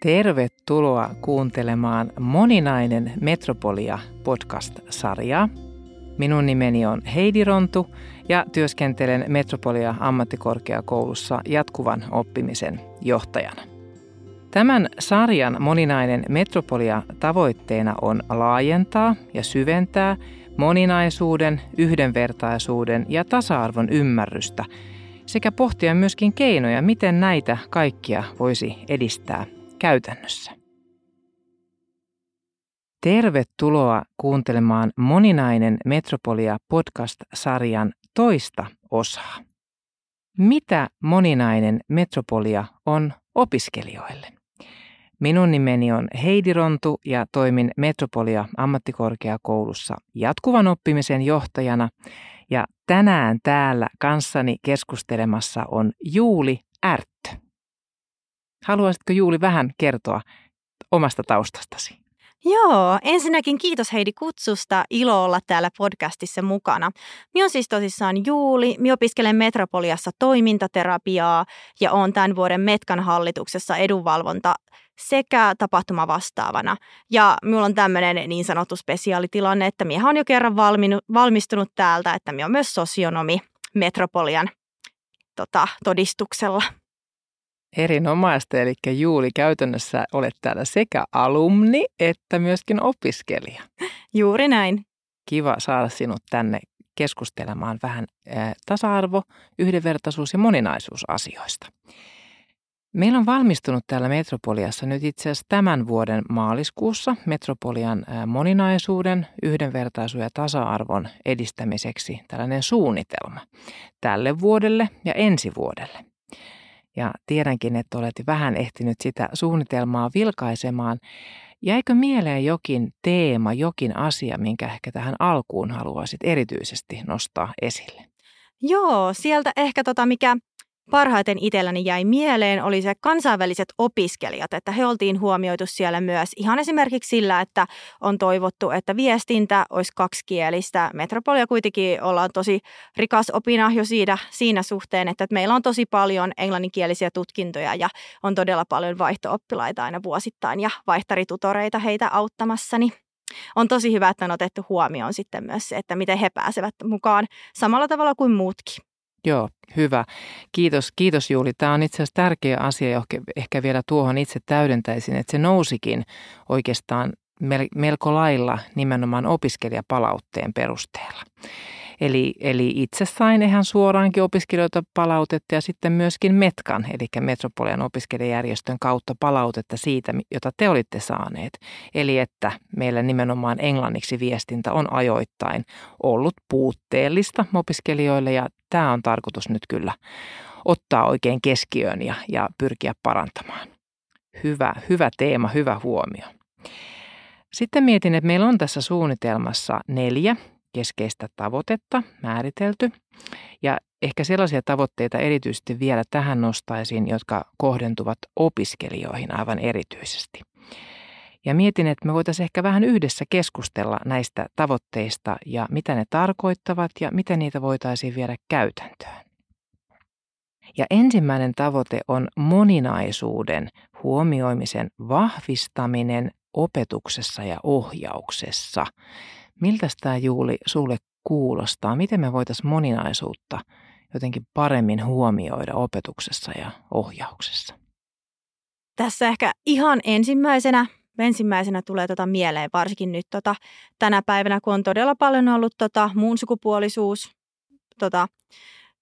Tervetuloa kuuntelemaan Moninainen Metropolia podcast-sarjaa. Minun nimeni on Heidi Rontu ja työskentelen Metropolia ammattikorkeakoulussa jatkuvan oppimisen johtajana. Tämän sarjan moninainen metropolia tavoitteena on laajentaa ja syventää moninaisuuden, yhdenvertaisuuden ja tasa-arvon ymmärrystä sekä pohtia myöskin keinoja, miten näitä kaikkia voisi edistää käytännössä. Tervetuloa kuuntelemaan Moninainen Metropolia podcast-sarjan toista osaa. Mitä moninainen metropolia on opiskelijoille? Minun nimeni on Heidi Rontu ja toimin Metropolia ammattikorkeakoulussa jatkuvan oppimisen johtajana. Ja tänään täällä kanssani keskustelemassa on Juuli Ärttö. Haluaisitko Juuli vähän kertoa omasta taustastasi? Joo, ensinnäkin kiitos Heidi kutsusta. Ilo olla täällä podcastissa mukana. Minä on siis tosissaan Juuli. Minä opiskelen Metropoliassa toimintaterapiaa ja olen tämän vuoden Metkan hallituksessa edunvalvonta sekä tapahtuma vastaavana. Ja minulla on tämmöinen niin sanottu spesiaalitilanne, että minä olen jo kerran valminut, valmistunut täältä, että minä olen myös sosionomi Metropolian tota, todistuksella. Erinomaista, eli Juuli käytännössä olet täällä sekä alumni että myöskin opiskelija. Juuri näin. Kiva saada sinut tänne keskustelemaan vähän tasa-arvo, yhdenvertaisuus ja moninaisuusasioista. Meillä on valmistunut täällä Metropoliassa nyt itse asiassa tämän vuoden maaliskuussa Metropolian moninaisuuden, yhdenvertaisuuden ja tasa-arvon edistämiseksi tällainen suunnitelma tälle vuodelle ja ensi vuodelle. Ja tiedänkin, että olet vähän ehtinyt sitä suunnitelmaa vilkaisemaan. Jäikö mieleen jokin teema, jokin asia, minkä ehkä tähän alkuun haluaisit erityisesti nostaa esille? Joo, sieltä ehkä tota, mikä parhaiten itselläni jäi mieleen, oli se kansainväliset opiskelijat, että he oltiin huomioitu siellä myös ihan esimerkiksi sillä, että on toivottu, että viestintä olisi kaksikielistä. Metropolia kuitenkin ollaan tosi rikas opina jo siinä, siinä suhteen, että meillä on tosi paljon englanninkielisiä tutkintoja ja on todella paljon vaihtooppilaita aina vuosittain ja vaihtaritutoreita heitä auttamassani on tosi hyvä, että on otettu huomioon sitten myös se, että miten he pääsevät mukaan samalla tavalla kuin muutkin. Joo, hyvä. Kiitos, kiitos Juuli. Tämä on itse asiassa tärkeä asia ja ehkä vielä tuohon itse täydentäisin, että se nousikin oikeastaan melko lailla nimenomaan opiskelijapalautteen perusteella. Eli, eli itse sain ihan suoraankin opiskelijoita palautetta ja sitten myöskin Metkan, eli Metropolian opiskelijajärjestön kautta palautetta siitä, jota te olitte saaneet. Eli että meillä nimenomaan englanniksi viestintä on ajoittain ollut puutteellista opiskelijoille ja tämä on tarkoitus nyt kyllä ottaa oikein keskiöön ja, ja pyrkiä parantamaan. Hyvä, hyvä teema, hyvä huomio. Sitten mietin, että meillä on tässä suunnitelmassa neljä keskeistä tavoitetta määritelty. Ja ehkä sellaisia tavoitteita erityisesti vielä tähän nostaisin, jotka kohdentuvat opiskelijoihin aivan erityisesti. Ja mietin, että me voitaisiin ehkä vähän yhdessä keskustella näistä tavoitteista ja mitä ne tarkoittavat ja miten niitä voitaisiin viedä käytäntöön. Ja ensimmäinen tavoite on moninaisuuden huomioimisen vahvistaminen opetuksessa ja ohjauksessa. Miltä tämä Juuli sulle kuulostaa? Miten me voitaisiin moninaisuutta jotenkin paremmin huomioida opetuksessa ja ohjauksessa? Tässä ehkä ihan ensimmäisenä, ensimmäisenä tulee tota mieleen, varsinkin nyt tota, tänä päivänä, kun on todella paljon ollut tota, muun sukupuolisuus tota,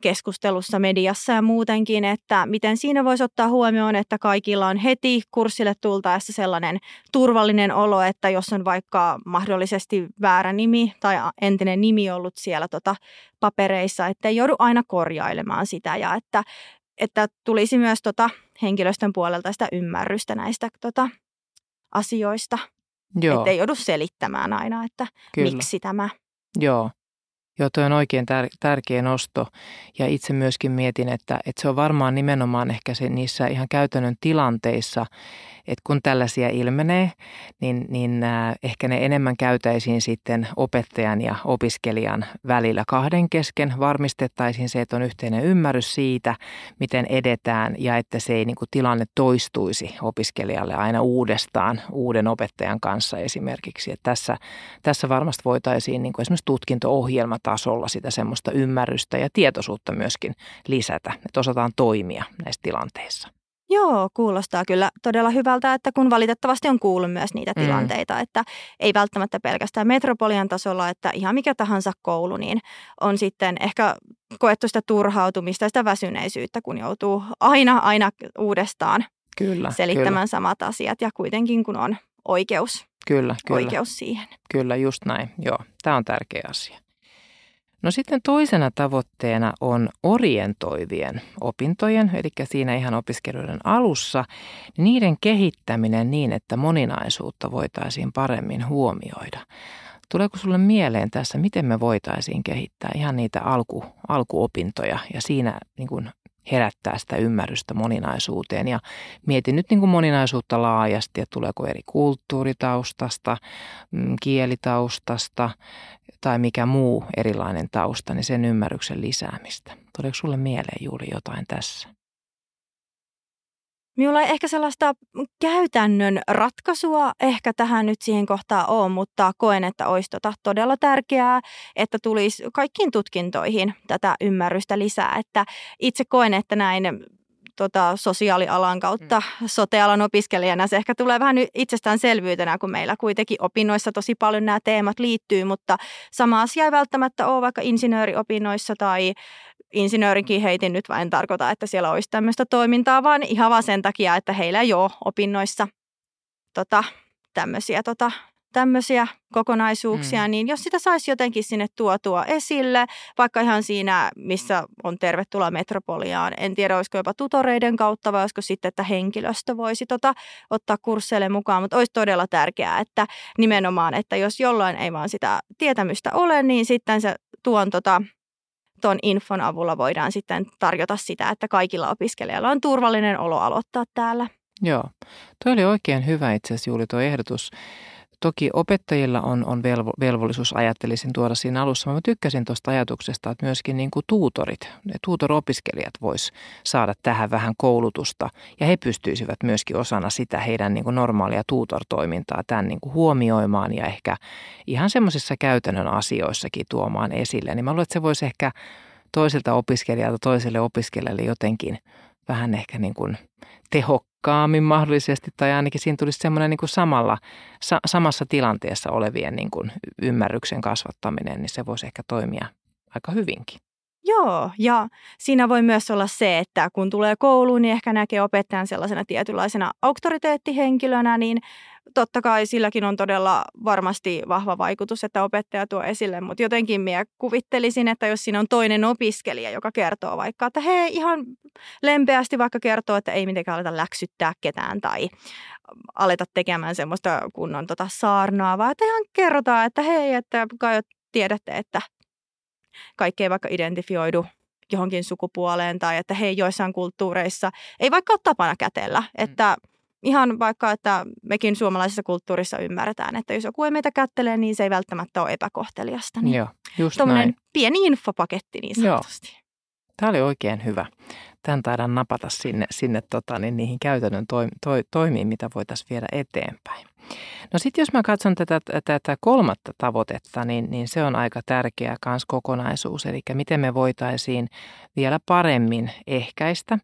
keskustelussa mediassa ja muutenkin, että miten siinä voisi ottaa huomioon, että kaikilla on heti kurssille tultaessa sellainen turvallinen olo, että jos on vaikka mahdollisesti väärä nimi tai entinen nimi ollut siellä tota papereissa, että ei joudu aina korjailemaan sitä ja että, että tulisi myös tota henkilöstön puolelta sitä ymmärrystä näistä tota asioista. Joo. Että ei joudu selittämään aina, että Kyllä. miksi tämä. Joo, Joo, toi on oikein tär- tärkeä nosto ja itse myöskin mietin, että, että se on varmaan nimenomaan ehkä se niissä ihan käytännön tilanteissa että kun tällaisia ilmenee, niin, niin äh, ehkä ne enemmän käytäisiin sitten opettajan ja opiskelijan välillä kahden kesken. Varmistettaisiin se, että on yhteinen ymmärrys siitä, miten edetään ja että se ei niin kuin, tilanne toistuisi opiskelijalle aina uudestaan uuden opettajan kanssa esimerkiksi. Että tässä, tässä varmasti voitaisiin niin kuin esimerkiksi tutkinto-ohjelmatasolla sitä semmoista ymmärrystä ja tietoisuutta myöskin lisätä, että osataan toimia näissä tilanteissa. Joo, kuulostaa kyllä todella hyvältä, että kun valitettavasti on kuullut myös niitä mm. tilanteita, että ei välttämättä pelkästään metropolian tasolla, että ihan mikä tahansa koulu, niin on sitten ehkä koettu sitä turhautumista ja sitä väsyneisyyttä, kun joutuu aina, aina uudestaan kyllä, selittämään kyllä. samat asiat ja kuitenkin kun on oikeus, kyllä, kyllä. oikeus siihen. Kyllä, just näin. Joo, tämä on tärkeä asia. No sitten toisena tavoitteena on orientoivien opintojen, eli siinä ihan opiskelijoiden alussa, niiden kehittäminen niin, että moninaisuutta voitaisiin paremmin huomioida. Tuleeko sinulle mieleen tässä, miten me voitaisiin kehittää ihan niitä alku, alkuopintoja ja siinä niin kuin herättää sitä ymmärrystä moninaisuuteen. Ja mietin nyt niin kuin moninaisuutta laajasti, että tuleeko eri kulttuuritaustasta, mm, kielitaustasta tai mikä muu erilainen tausta, niin sen ymmärryksen lisäämistä. Tuleeko sulle mieleen Juuli jotain tässä? Minulla ei ehkä sellaista käytännön ratkaisua ehkä tähän nyt siihen kohtaan ole, mutta koen, että olisi tota todella tärkeää, että tulisi kaikkiin tutkintoihin tätä ymmärrystä lisää. Että itse koen, että näin tota, sosiaalialan kautta mm. sotealan opiskelijana se ehkä tulee vähän itsestäänselvyytenä, kun meillä kuitenkin opinnoissa tosi paljon nämä teemat liittyy, mutta sama asia ei välttämättä ole vaikka insinööriopinnoissa tai insinöörinkin heitin nyt vain tarkoita, että siellä olisi tämmöistä toimintaa, vaan ihan vaan sen takia, että heillä ei ole opinnoissa tota, tämmöisiä tota, tämmöisiä kokonaisuuksia, mm. niin jos sitä saisi jotenkin sinne tuotua esille, vaikka ihan siinä, missä on tervetuloa metropoliaan, en tiedä, olisiko jopa tutoreiden kautta vai olisiko sitten, että henkilöstö voisi tota, ottaa kursseille mukaan, mutta olisi todella tärkeää, että nimenomaan, että jos jollain ei vaan sitä tietämystä ole, niin sitten se tuon tota, tuon infon avulla voidaan sitten tarjota sitä, että kaikilla opiskelijoilla on turvallinen olo aloittaa täällä. Joo, tuo oli oikein hyvä itse asiassa Juuli tuo ehdotus. Toki opettajilla on, on velvo, velvollisuus, ajattelisin tuoda siinä alussa. Mä tykkäsin tuosta ajatuksesta, että myöskin niin kuin tuutorit, tuutoropiskelijat vois saada tähän vähän koulutusta. Ja he pystyisivät myöskin osana sitä heidän niin kuin normaalia tuutortoimintaa tämän niin kuin huomioimaan ja ehkä ihan semmoisissa käytännön asioissakin tuomaan esille. Niin mä luulen, että se voisi ehkä toiselta opiskelijalta toiselle opiskelijalle jotenkin vähän ehkä niin kuin tehokkaammin mahdollisesti, tai ainakin siinä tulisi semmoinen niin kuin samalla, sa, samassa tilanteessa olevien niin kuin ymmärryksen kasvattaminen, niin se voisi ehkä toimia aika hyvinkin. Joo, ja siinä voi myös olla se, että kun tulee kouluun, niin ehkä näkee opettajan sellaisena tietynlaisena auktoriteettihenkilönä, niin totta kai silläkin on todella varmasti vahva vaikutus, että opettaja tuo esille, mutta jotenkin minä kuvittelisin, että jos siinä on toinen opiskelija, joka kertoo vaikka, että hei ihan lempeästi vaikka kertoo, että ei mitenkään aleta läksyttää ketään tai aleta tekemään semmoista kunnon tota saarnaa, vaan että ihan kerrotaan, että hei, että kai tiedätte, että kaikki ei vaikka identifioidu johonkin sukupuoleen tai että hei joissain kulttuureissa ei vaikka ole tapana kätellä, mm. Ihan vaikka, että mekin suomalaisessa kulttuurissa ymmärretään, että jos joku ei meitä kättelee, niin se ei välttämättä ole epäkohteliasta. Niin Joo, just näin. pieni infopaketti niin sanotusti. Joo. Tämä oli oikein hyvä. Tämän taidan napata sinne, sinne tota, niin niihin käytännön toi, toi, toimiin, mitä voitaisiin viedä eteenpäin. No sitten jos mä katson tätä, tätä kolmatta tavoitetta, niin, niin se on aika tärkeä kans kokonaisuus. Eli miten me voitaisiin vielä paremmin ehkäistä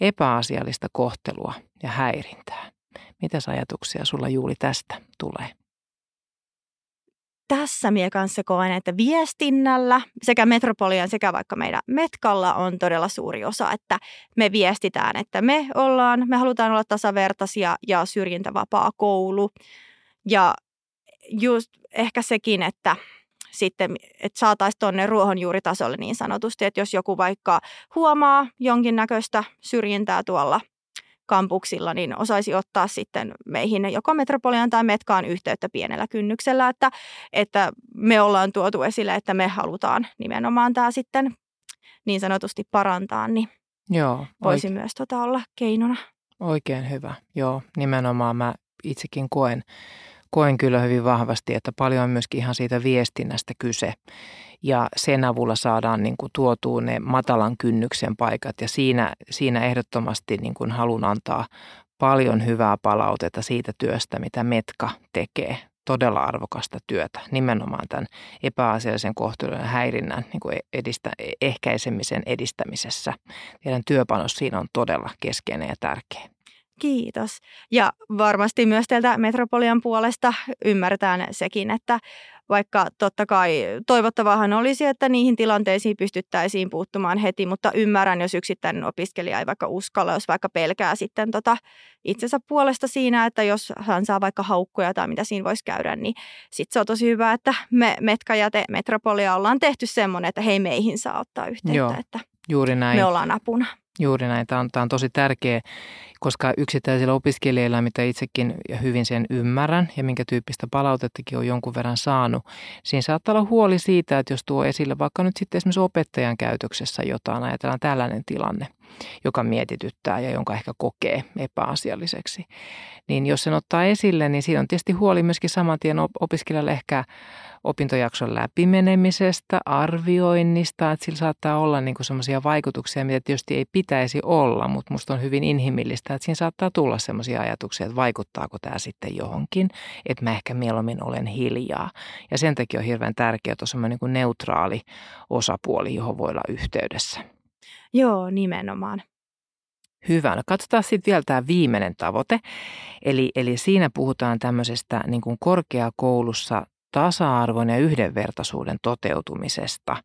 epäasiallista kohtelua ja häirintää. Mitäs ajatuksia sulla Juuli tästä tulee? tässä mie kanssa koen, että viestinnällä sekä Metropolian sekä vaikka meidän Metkalla on todella suuri osa, että me viestitään, että me ollaan, me halutaan olla tasavertaisia ja syrjintävapaa koulu. Ja just ehkä sekin, että sitten, että saataisiin tuonne ruohonjuuritasolle niin sanotusti, että jos joku vaikka huomaa jonkinnäköistä syrjintää tuolla – kampuksilla, niin osaisi ottaa sitten meihin joko Metropolian tai Metkaan yhteyttä pienellä kynnyksellä, että, että me ollaan tuotu esille, että me halutaan nimenomaan tämä sitten niin sanotusti parantaa, niin Joo, voisi oike- myös tota olla keinona. Oikein hyvä. Joo, nimenomaan mä itsekin koen, koen kyllä hyvin vahvasti, että paljon on myöskin ihan siitä viestinnästä kyse. Ja sen avulla saadaan niin kuin tuotua ne matalan kynnyksen paikat ja siinä, siinä ehdottomasti niin kuin haluan antaa paljon hyvää palautetta siitä työstä, mitä Metka tekee. Todella arvokasta työtä nimenomaan tämän epäasiallisen kohtelun ja häirinnän niin kuin edistä, ehkäisemisen edistämisessä. Teidän työpanos siinä on todella keskeinen ja tärkeä. Kiitos. Ja varmasti myös teiltä Metropolian puolesta ymmärretään sekin, että vaikka totta kai toivottavahan olisi, että niihin tilanteisiin pystyttäisiin puuttumaan heti, mutta ymmärrän, jos yksittäinen opiskelija ei vaikka uskalla, jos vaikka pelkää sitten tota itsensä puolesta siinä, että jos hän saa vaikka haukkuja tai mitä siinä voisi käydä, niin sitten se on tosi hyvä, että me Metka ja te Metropolia ollaan tehty semmoinen, että hei meihin saa ottaa yhteyttä, Joo, että juuri näin. me ollaan apuna. Juuri näin. Tämä on, tämä on tosi tärkeä, koska yksittäisillä opiskelijoilla, mitä itsekin hyvin sen ymmärrän ja minkä tyyppistä palautettakin on jonkun verran saanut, siinä saattaa olla huoli siitä, että jos tuo esille vaikka nyt sitten esimerkiksi opettajan käytöksessä jotain, ajatellaan tällainen tilanne, joka mietityttää ja jonka ehkä kokee epäasialliseksi, niin jos sen ottaa esille, niin siinä on tietysti huoli myöskin saman tien opiskelijalle ehkä opintojakson läpimenemisestä, arvioinnista, että sillä saattaa olla niin semmoisia vaikutuksia, mitä tietysti ei pitäisi olla, mutta musta on hyvin inhimillistä, että siinä saattaa tulla semmoisia ajatuksia, että vaikuttaako tämä sitten johonkin, että mä ehkä mieluummin olen hiljaa. Ja sen takia on hirveän tärkeää, että on semmoinen niin neutraali osapuoli, johon voi olla yhteydessä. Joo, nimenomaan. Hyvä. No katsotaan sitten vielä tämä viimeinen tavoite. Eli, eli siinä puhutaan tämmöisestä niin kuin korkeakoulussa tasa-arvon ja yhdenvertaisuuden toteutumisesta.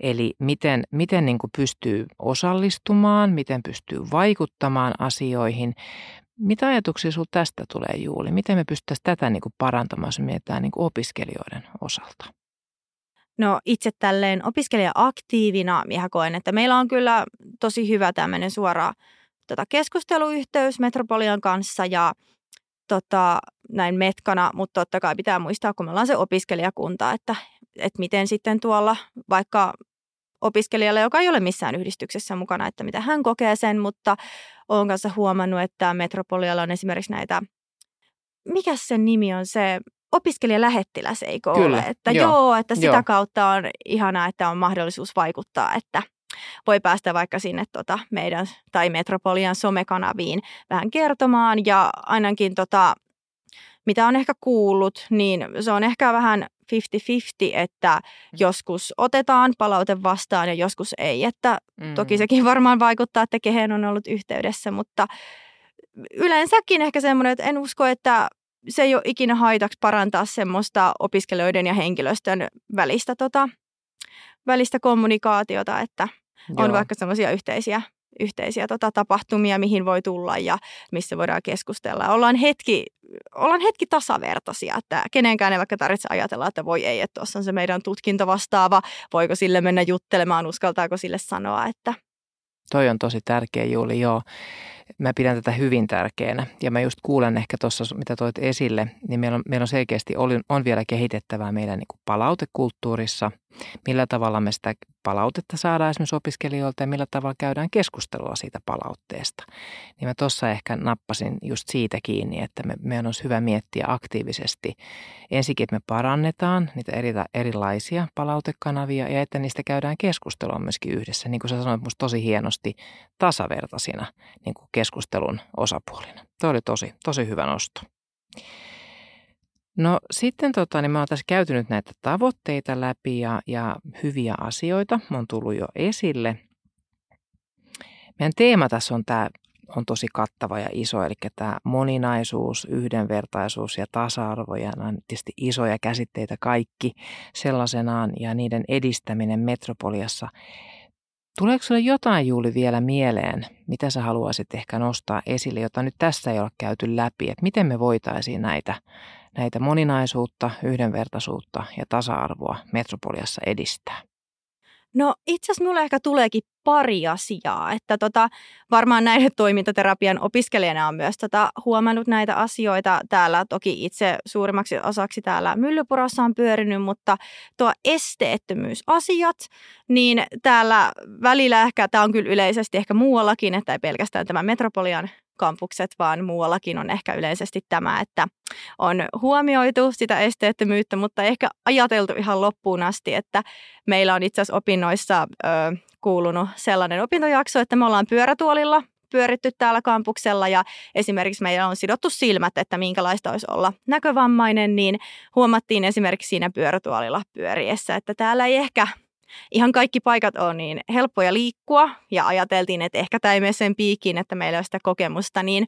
Eli miten, miten niin kuin pystyy osallistumaan, miten pystyy vaikuttamaan asioihin. Mitä ajatuksia sinulla tästä tulee, Juuli? Miten me pystyttäisiin tätä niin kuin parantamaan, jos mietitään niin kuin opiskelijoiden osalta? No itse tälleen opiskelija-aktiivina minä koen, että meillä on kyllä tosi hyvä tämmöinen suora tota, keskusteluyhteys Metropolian kanssa ja tota, näin metkana, mutta totta kai pitää muistaa, kun me ollaan se opiskelijakunta, että, että miten sitten tuolla vaikka opiskelijalle, joka ei ole missään yhdistyksessä mukana, että mitä hän kokee sen, mutta olen kanssa huomannut, että Metropolialla on esimerkiksi näitä, mikä sen nimi on se, opiskelijalähettiläs, eikö Kyllä, ole? Että joo, joo että sitä joo. kautta on ihanaa, että on mahdollisuus vaikuttaa, että voi päästä vaikka sinne tota meidän tai Metropolian somekanaviin vähän kertomaan ja ainakin tota, mitä on ehkä kuullut, niin se on ehkä vähän 50-50, että mm. joskus otetaan palaute vastaan ja joskus ei. Että mm. Toki sekin varmaan vaikuttaa, että kehen on ollut yhteydessä, mutta yleensäkin ehkä semmoinen, että en usko, että se ei ole ikinä haitaksi parantaa semmoista opiskelijoiden ja henkilöstön välistä, tota, välistä kommunikaatiota, että Joo. on vaikka semmoisia yhteisiä yhteisiä tota, tapahtumia, mihin voi tulla ja missä voidaan keskustella. Ollaan hetki, ollaan hetki tasavertaisia, että kenenkään ei vaikka tarvitse ajatella, että voi ei, että tuossa on se meidän tutkinto vastaava, voiko sille mennä juttelemaan, uskaltaako sille sanoa, että... Toi on tosi tärkeä, Juuli, joo mä pidän tätä hyvin tärkeänä. Ja mä just kuulen ehkä tuossa, mitä toit esille, niin meillä on, meillä on selkeästi oli, on vielä kehitettävää meidän niin palautekulttuurissa, millä tavalla me sitä palautetta saadaan esimerkiksi opiskelijoilta ja millä tavalla käydään keskustelua siitä palautteesta. Niin mä tuossa ehkä nappasin just siitä kiinni, että me, meidän olisi hyvä miettiä aktiivisesti ensinnäkin, että me parannetaan niitä eri, erilaisia palautekanavia ja että niistä käydään keskustelua myöskin yhdessä. Niin kuin sä sanoit musta tosi hienosti tasavertaisina niin kuin keskustelun osapuolina. Tuo oli tosi, tosi hyvä nosto. No sitten tota, niin mä oon tässä käytynyt näitä tavoitteita läpi ja, ja hyviä asioita on tullut jo esille. Meidän teema tässä on tämä on tosi kattava ja iso, eli tämä moninaisuus, yhdenvertaisuus ja tasa-arvo, ja nämä on tietysti isoja käsitteitä kaikki sellaisenaan, ja niiden edistäminen metropoliassa. Tuleeko sinulle jotain, Juuli, vielä mieleen, mitä sä haluaisit ehkä nostaa esille, jota nyt tässä ei ole käyty läpi, että miten me voitaisiin näitä, näitä moninaisuutta, yhdenvertaisuutta ja tasa-arvoa metropoliassa edistää? No itse asiassa minulle ehkä tuleekin pari asiaa, että tota, varmaan näiden toimintaterapian opiskelijana on myös tota, huomannut näitä asioita. Täällä toki itse suurimmaksi osaksi täällä Myllypurossa on pyörinyt, mutta tuo esteettömyysasiat, niin täällä välillä ehkä, tämä on kyllä yleisesti ehkä muuallakin, että ei pelkästään tämä Metropolian kampukset, vaan muuallakin on ehkä yleisesti tämä, että on huomioitu sitä esteettömyyttä, mutta ehkä ajateltu ihan loppuun asti, että meillä on itse asiassa opinnoissa ö, kuulunut sellainen opintojakso, että me ollaan pyörätuolilla pyöritty täällä kampuksella ja esimerkiksi meillä on sidottu silmät, että minkälaista olisi olla näkövammainen, niin huomattiin esimerkiksi siinä pyörätuolilla pyöriessä, että täällä ei ehkä ihan kaikki paikat on niin helppoja liikkua ja ajateltiin, että ehkä tämä ei mene sen piikiin, että meillä on sitä kokemusta, niin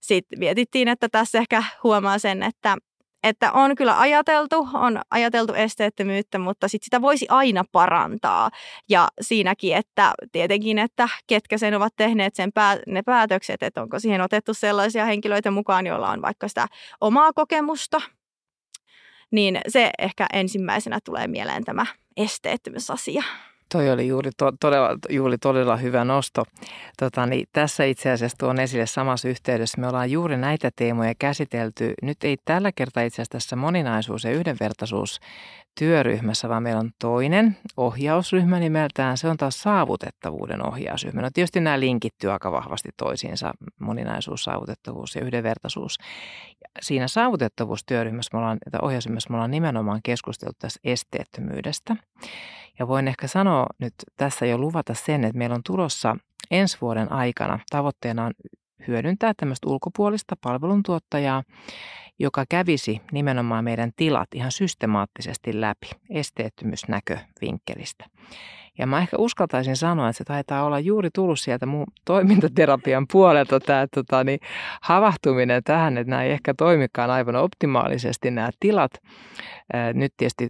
sitten mietittiin, että tässä ehkä huomaa sen, että että on kyllä ajateltu, on ajateltu esteettömyyttä, mutta sit sitä voisi aina parantaa. Ja siinäkin, että tietenkin, että ketkä sen ovat tehneet sen pää, ne päätökset, että onko siihen otettu sellaisia henkilöitä mukaan, joilla on vaikka sitä omaa kokemusta, niin se ehkä ensimmäisenä tulee mieleen tämä esteettömyysasia. Toi oli juuri, to, todella, juuri todella hyvä nosto. Tota, niin tässä itse asiassa tuon esille samassa yhteydessä. Me ollaan juuri näitä teemoja käsitelty. Nyt ei tällä kertaa itse asiassa tässä moninaisuus- ja yhdenvertaisuus työryhmässä, vaan meillä on toinen ohjausryhmä nimeltään. Se on taas saavutettavuuden ohjausryhmä. No tietysti nämä linkittyy aika vahvasti toisiinsa, moninaisuus, saavutettavuus ja yhdenvertaisuus. Siinä saavutettavuustyöryhmässä me ollaan, ohjausryhmässä me ollaan nimenomaan keskusteltu tästä esteettömyydestä. Ja voin ehkä sanoa nyt tässä jo luvata sen, että meillä on tulossa ensi vuoden aikana tavoitteena on hyödyntää tämmöistä ulkopuolista palveluntuottajaa, joka kävisi nimenomaan meidän tilat ihan systemaattisesti läpi esteettömyysnäkövinkkelistä. Ja mä ehkä uskaltaisin sanoa, että se taitaa olla juuri tullut sieltä mun toimintaterapian puolelta tämä tota, niin, havahtuminen tähän, että nämä ei ehkä toimikaan aivan optimaalisesti nämä tilat. Nyt tietysti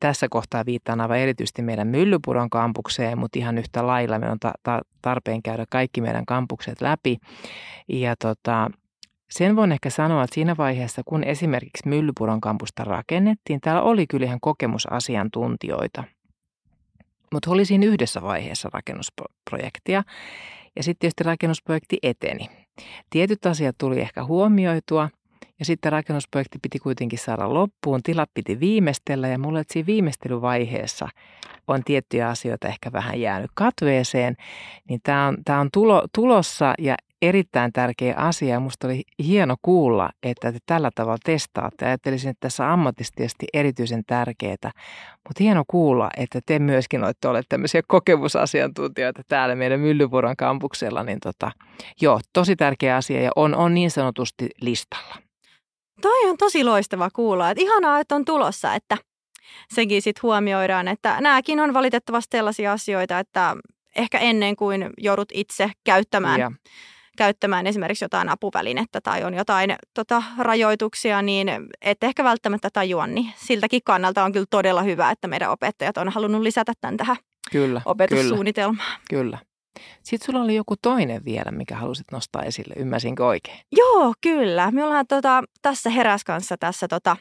tässä kohtaa viittaan aivan erityisesti meidän Myllypuron kampukseen, mutta ihan yhtä lailla me on ta- tarpeen käydä kaikki meidän kampukset läpi. Ja tota, sen voin ehkä sanoa, että siinä vaiheessa, kun esimerkiksi Myllypuron kampusta rakennettiin, täällä oli kyllä ihan kokemusasiantuntijoita. Mutta oli siinä yhdessä vaiheessa rakennusprojektia ja sitten tietysti rakennusprojekti eteni. Tietyt asiat tuli ehkä huomioitua ja sitten rakennusprojekti piti kuitenkin saada loppuun, tilat piti viimeistellä ja mulle siinä viimeistelyvaiheessa on tiettyjä asioita ehkä vähän jäänyt katveeseen, niin tämä on, tää on tulo, tulossa ja erittäin tärkeä asia. Minusta oli hieno kuulla, että te tällä tavalla testaatte. Ajattelisin, että tässä ammatistisesti erityisen tärkeää, mutta hieno kuulla, että te myöskin olette olleet tämmöisiä kokemusasiantuntijoita täällä meidän Myllypuron kampuksella. Niin tota, joo, tosi tärkeä asia ja on, on niin sanotusti listalla. Toi on tosi loistava kuulla. Että ihanaa, että on tulossa, että senkin sitten huomioidaan, että nämäkin on valitettavasti sellaisia asioita, että ehkä ennen kuin joudut itse käyttämään ja käyttämään esimerkiksi jotain apuvälinettä tai on jotain tota, rajoituksia, niin et ehkä välttämättä tajua, niin siltäkin kannalta on kyllä todella hyvä, että meidän opettajat on halunnut lisätä tämän tähän kyllä, opetussuunnitelmaan. Kyllä, kyllä. Sitten sulla oli joku toinen vielä, mikä halusit nostaa esille. Ymmärsinkö oikein? Joo, kyllä. Me ollaan tota, tässä heräs kanssa tässä tota,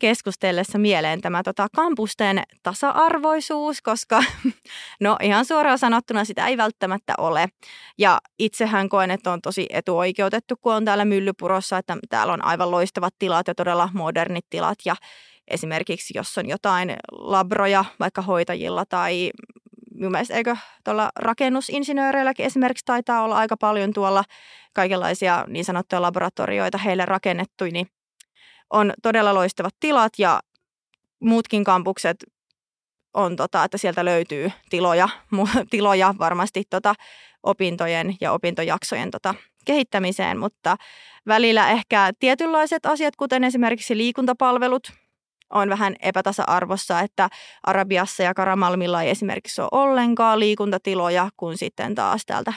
keskustellessa mieleen tämä tota, kampusten tasa-arvoisuus, koska no ihan suoraan sanottuna sitä ei välttämättä ole. Ja itsehän koen, että on tosi etuoikeutettu, kun on täällä Myllypurossa, että täällä on aivan loistavat tilat ja todella modernit tilat ja esimerkiksi jos on jotain labroja vaikka hoitajilla tai minun mielestä eikö tuolla rakennusinsinööreilläkin esimerkiksi taitaa olla aika paljon tuolla kaikenlaisia niin sanottuja laboratorioita heille rakennettu, niin on todella loistavat tilat ja muutkin kampukset on, tota, että sieltä löytyy tiloja, tiloja varmasti tota, opintojen ja opintojaksojen tota, kehittämiseen, mutta välillä ehkä tietynlaiset asiat, kuten esimerkiksi liikuntapalvelut, on vähän epätasa-arvossa, että Arabiassa ja Karamalmilla ei esimerkiksi ole ollenkaan liikuntatiloja, kun sitten taas täältä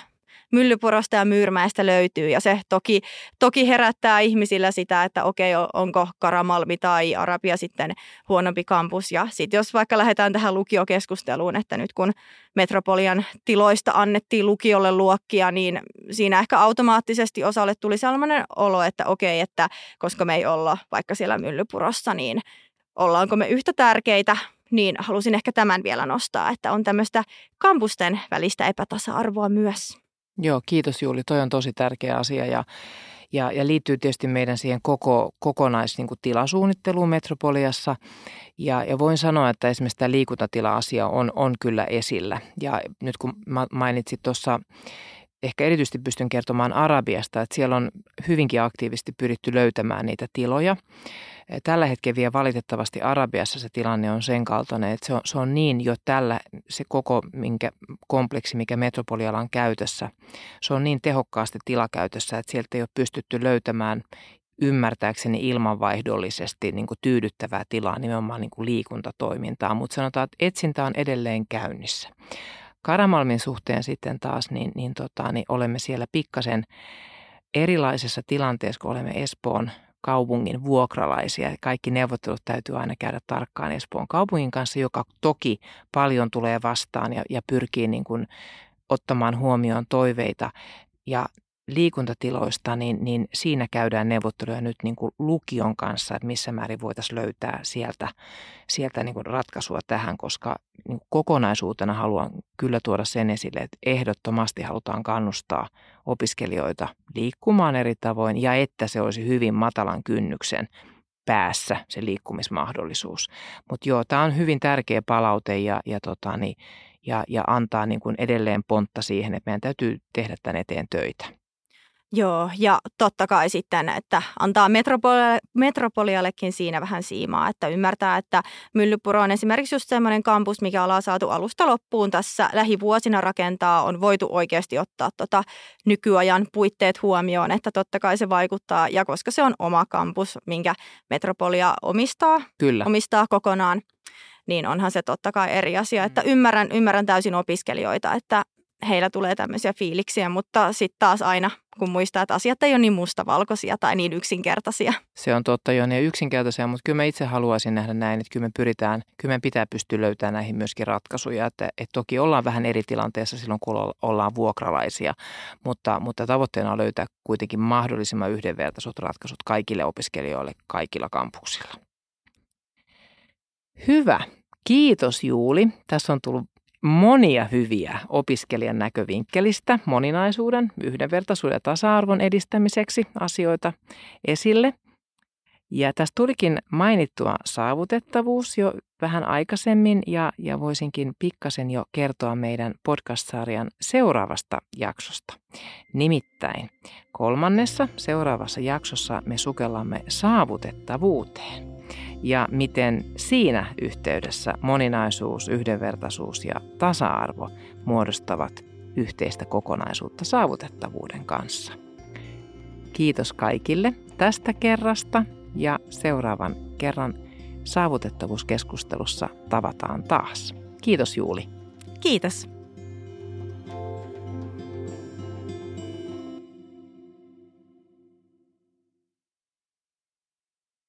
Myllypurosta ja Myyrmäestä löytyy ja se toki, toki herättää ihmisillä sitä, että okei, onko Karamalmi tai Arabia sitten huonompi kampus ja sitten jos vaikka lähdetään tähän lukiokeskusteluun, että nyt kun Metropolian tiloista annettiin lukiolle luokkia, niin siinä ehkä automaattisesti osalle tuli sellainen olo, että okei, että koska me ei olla vaikka siellä Myllypurossa, niin ollaanko me yhtä tärkeitä niin halusin ehkä tämän vielä nostaa, että on tämmöistä kampusten välistä epätasa-arvoa myös. Joo, kiitos Juuli. Toi on tosi tärkeä asia ja, ja, ja liittyy tietysti meidän siihen koko, kokonaistilasuunnitteluun niin Metropoliassa. Ja, ja voin sanoa, että esimerkiksi tämä liikuntatila-asia on, on kyllä esillä. Ja nyt kun mainitsit tuossa ehkä erityisesti pystyn kertomaan Arabiasta, että siellä on hyvinkin aktiivisesti pyritty löytämään niitä tiloja. Tällä hetkellä vielä valitettavasti Arabiassa se tilanne on sen kaltainen, että se on, se on niin jo tällä, se koko minkä, kompleksi, mikä metropolialan käytössä, se on niin tehokkaasti tilakäytössä, että sieltä ei ole pystytty löytämään ymmärtääkseni ilmanvaihdollisesti niin kuin tyydyttävää tilaa nimenomaan niin kuin liikuntatoimintaa, mutta sanotaan, että etsintä on edelleen käynnissä. Karamalmin suhteen sitten taas, niin, niin, tota, niin olemme siellä pikkasen erilaisessa tilanteessa, kun olemme Espoon kaupungin vuokralaisia. Kaikki neuvottelut täytyy aina käydä tarkkaan Espoon kaupungin kanssa, joka toki paljon tulee vastaan ja, ja pyrkii niin kuin ottamaan huomioon toiveita. Ja liikuntatiloista, niin, niin siinä käydään neuvotteluja nyt niin kuin lukion kanssa, että missä määrin voitaisiin löytää sieltä, sieltä niin kuin ratkaisua tähän, koska niin kuin kokonaisuutena haluan kyllä tuoda sen esille, että ehdottomasti halutaan kannustaa opiskelijoita liikkumaan eri tavoin ja että se olisi hyvin matalan kynnyksen päässä se liikkumismahdollisuus. Mutta joo, tämä on hyvin tärkeä palaute ja, ja, tota, niin, ja, ja antaa niin kuin edelleen pontta siihen, että meidän täytyy tehdä tämän eteen töitä. Joo, ja totta kai sitten, että antaa metropolialle, metropoliallekin siinä vähän siimaa, että ymmärtää, että Myllypuro on esimerkiksi just semmoinen kampus, mikä ollaan saatu alusta loppuun tässä lähivuosina rakentaa, on voitu oikeasti ottaa tota nykyajan puitteet huomioon, että totta kai se vaikuttaa, ja koska se on oma kampus, minkä metropolia omistaa, Kyllä. omistaa kokonaan, niin onhan se totta kai eri asia, että mm. ymmärrän, ymmärrän täysin opiskelijoita, että heillä tulee tämmöisiä fiiliksiä, mutta sitten taas aina, kun muistaa, että asiat ei ole niin mustavalkoisia tai niin yksinkertaisia. Se on totta jo, niin yksinkertaisia, mutta kyllä mä itse haluaisin nähdä näin, että kyllä me pyritään, kyllä me pitää pystyä löytämään näihin myöskin ratkaisuja, että, että toki ollaan vähän eri tilanteessa silloin, kun ollaan vuokralaisia, mutta, mutta tavoitteena on löytää kuitenkin mahdollisimman yhdenvertaiset ratkaisut kaikille opiskelijoille kaikilla kampuksilla. Hyvä. Kiitos Juuli. Tässä on tullut monia hyviä opiskelijan näkövinkkelistä moninaisuuden, yhdenvertaisuuden ja tasa-arvon edistämiseksi asioita esille. Ja tästä tulikin mainittua saavutettavuus jo vähän aikaisemmin ja, ja voisinkin pikkasen jo kertoa meidän podcast-sarjan seuraavasta jaksosta. Nimittäin kolmannessa seuraavassa jaksossa me sukellamme saavutettavuuteen ja miten siinä yhteydessä moninaisuus, yhdenvertaisuus ja tasa-arvo muodostavat yhteistä kokonaisuutta saavutettavuuden kanssa. Kiitos kaikille tästä kerrasta ja seuraavan kerran saavutettavuuskeskustelussa tavataan taas. Kiitos Juuli. Kiitos.